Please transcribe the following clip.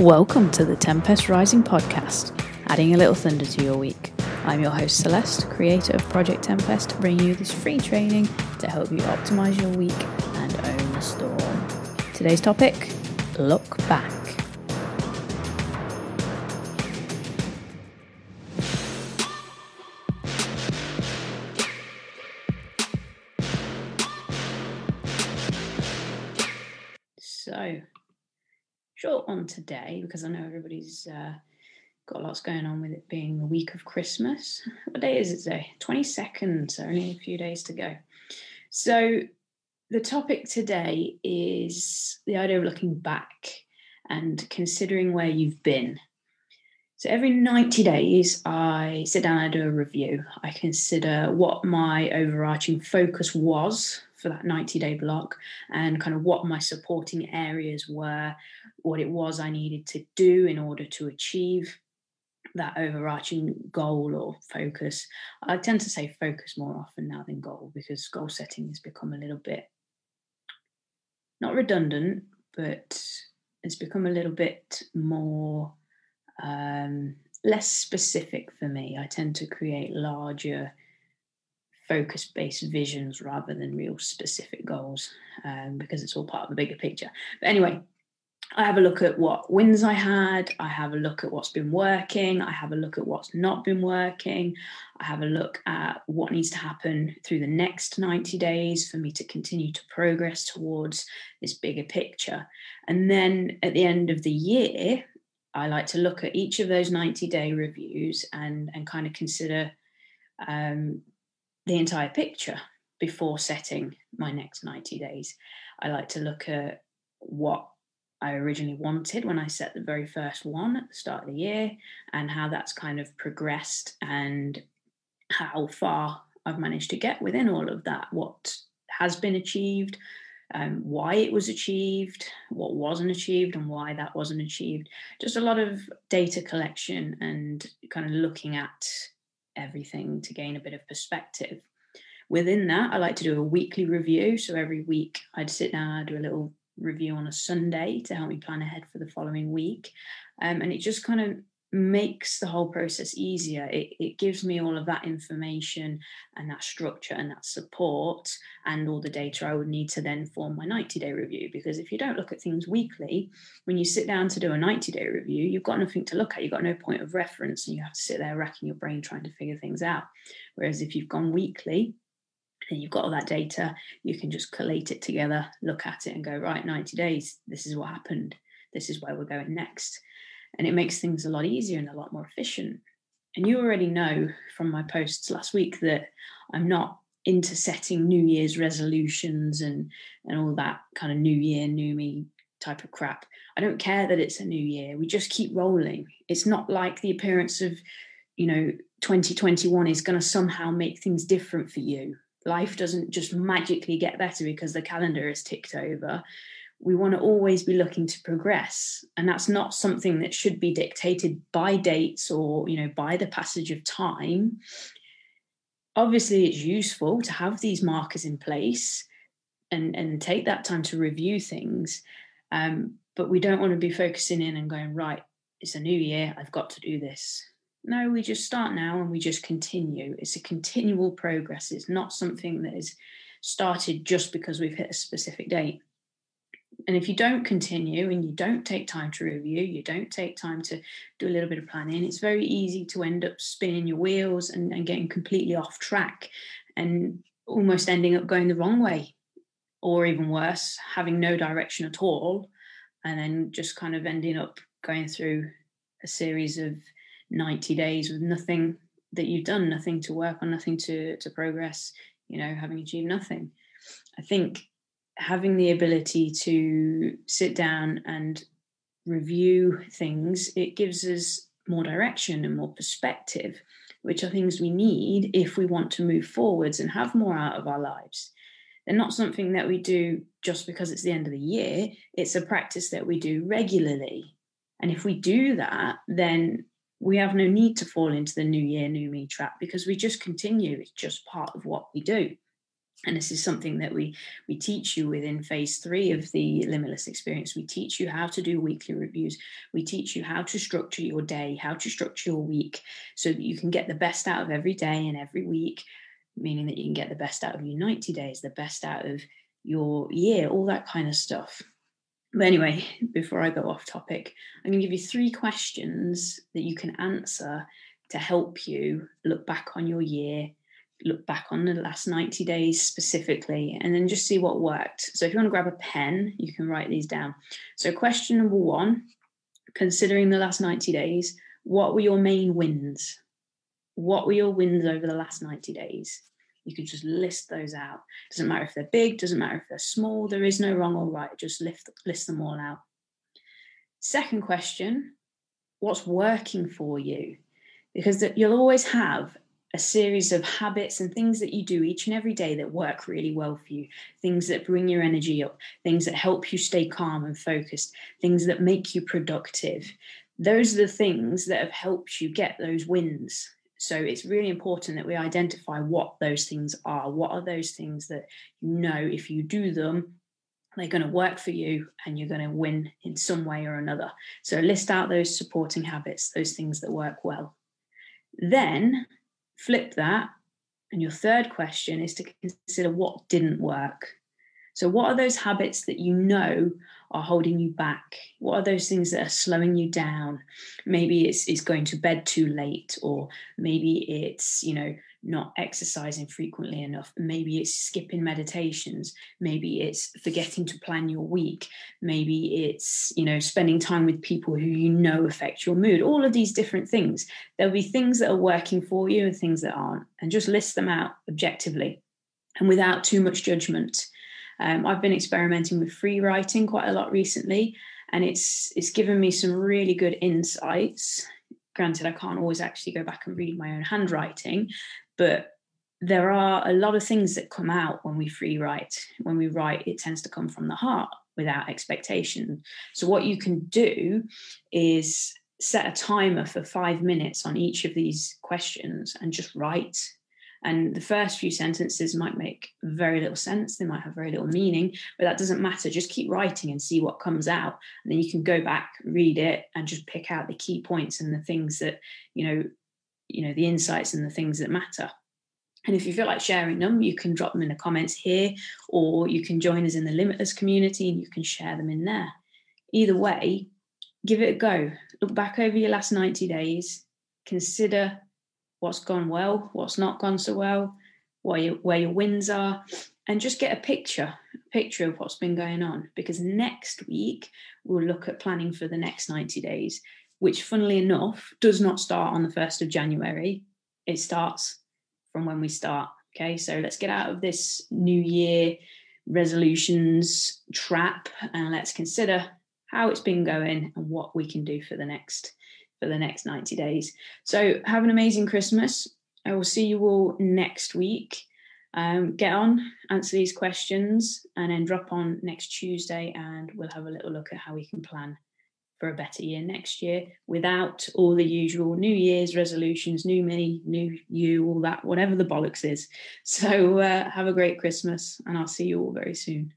Welcome to the Tempest Rising podcast, adding a little thunder to your week. I'm your host Celeste, creator of Project Tempest, bringing you this free training to help you optimize your week and own the storm. Today's topic look back. So, short one today because I know everybody's uh, got lots going on with it being the week of Christmas. What day is it today? 22nd, so only a few days to go. So, the topic today is the idea of looking back and considering where you've been. So, every 90 days, I sit down and do a review. I consider what my overarching focus was for that 90 day block and kind of what my supporting areas were, what it was I needed to do in order to achieve that overarching goal or focus. I tend to say focus more often now than goal because goal setting has become a little bit not redundant, but it's become a little bit more um, less specific for me. I tend to create larger focus based visions rather than real specific goals um, because it's all part of the bigger picture. But anyway, I have a look at what wins I had. I have a look at what's been working. I have a look at what's not been working. I have a look at what needs to happen through the next 90 days for me to continue to progress towards this bigger picture. And then at the end of the year, I like to look at each of those 90 day reviews and, and kind of consider um, the entire picture before setting my next 90 days. I like to look at what I originally wanted when I set the very first one at the start of the year and how that's kind of progressed and how far I've managed to get within all of that, what has been achieved, um, why it was achieved, what wasn't achieved, and why that wasn't achieved. Just a lot of data collection and kind of looking at everything to gain a bit of perspective. Within that, I like to do a weekly review. So every week I'd sit down, I'd do a little review on a Sunday to help me plan ahead for the following week. Um, and it just kind of makes the whole process easier. It, it gives me all of that information and that structure and that support and all the data I would need to then form my 90 day review. Because if you don't look at things weekly, when you sit down to do a 90 day review, you've got nothing to look at. You've got no point of reference and you have to sit there racking your brain trying to figure things out. Whereas if you've gone weekly, and you've got all that data, you can just collate it together, look at it, and go, right, 90 days, this is what happened. This is where we're going next and it makes things a lot easier and a lot more efficient. And you already know from my posts last week that I'm not into setting New Year's resolutions and and all that kind of New Year, New Me type of crap. I don't care that it's a new year. We just keep rolling. It's not like the appearance of, you know, 2021 is going to somehow make things different for you. Life doesn't just magically get better because the calendar is ticked over we want to always be looking to progress. And that's not something that should be dictated by dates or you know by the passage of time. Obviously it's useful to have these markers in place and and take that time to review things um, but we don't want to be focusing in and going right it's a new year i've got to do this. No we just start now and we just continue. It's a continual progress. It's not something that is started just because we've hit a specific date and if you don't continue and you don't take time to review, you don't take time to do a little bit of planning, it's very easy to end up spinning your wheels and, and getting completely off track and almost ending up going the wrong way. Or even worse, having no direction at all, and then just kind of ending up going through a series of 90 days with nothing that you've done, nothing to work on, nothing to, to progress, you know, having achieved nothing. I think having the ability to sit down and review things, it gives us more direction and more perspective, which are things we need if we want to move forwards and have more out of our lives. They're not something that we do just because it's the end of the year, it's a practice that we do regularly. And if we do that, then we have no need to fall into the new year, new me trap because we just continue. It's just part of what we do. And this is something that we we teach you within phase three of the limitless experience. We teach you how to do weekly reviews. We teach you how to structure your day how to structure your week so that you can get the best out of every day and every week meaning that you can get the best out of your 90 days the best out of your year all that kind of stuff. But anyway before i go off topic i'm going to give you three questions that you can answer to help you look back on your year look back on the last 90 days specifically and then just see what worked. So if you want to grab a pen, you can write these down. So question number one, considering the last 90 days, what were your main wins? What were your wins over the last 90 days? You could just list those out. Doesn't matter if they're big, doesn't matter if they're small, there is no wrong or right. Just lift, list them all out. Second question, what's working for you? Because you'll always have a series of habits and things that you do each and every day that work really well for you, things that bring your energy up, things that help you stay calm and focused, things that make you productive. Those are the things that have helped you get those wins. So it's really important that we identify what those things are. What are those things that you know if you do them, they're going to work for you and you're going to win in some way or another. So list out those supporting habits, those things that work well. Then Flip that, and your third question is to consider what didn't work. So, what are those habits that you know are holding you back? What are those things that are slowing you down? Maybe it's, it's going to bed too late, or maybe it's, you know, not exercising frequently enough. Maybe it's skipping meditations. Maybe it's forgetting to plan your week. Maybe it's, you know, spending time with people who you know affect your mood. All of these different things. There'll be things that are working for you and things that aren't, and just list them out objectively and without too much judgment. Um, I've been experimenting with free writing quite a lot recently, and it's it's given me some really good insights granted i can't always actually go back and read my own handwriting but there are a lot of things that come out when we free write. When we write, it tends to come from the heart without expectation. So, what you can do is set a timer for five minutes on each of these questions and just write. And the first few sentences might make very little sense, they might have very little meaning, but that doesn't matter. Just keep writing and see what comes out. And then you can go back, read it, and just pick out the key points and the things that, you know, you know the insights and the things that matter. And if you feel like sharing them you can drop them in the comments here or you can join us in the limitless community and you can share them in there. Either way give it a go. Look back over your last 90 days. Consider what's gone well what's not gone so well where your, where your wins are and just get a picture a picture of what's been going on because next week we'll look at planning for the next 90 days which, funnily enough, does not start on the 1st of January. It starts from when we start. Okay, so let's get out of this new year resolutions trap and let's consider how it's been going and what we can do for the next for the next 90 days. So have an amazing Christmas. I will see you all next week. Um, get on, answer these questions, and then drop on next Tuesday, and we'll have a little look at how we can plan for a better year next year without all the usual New Year's resolutions, new me, new you, all that, whatever the bollocks is. So uh, have a great Christmas and I'll see you all very soon.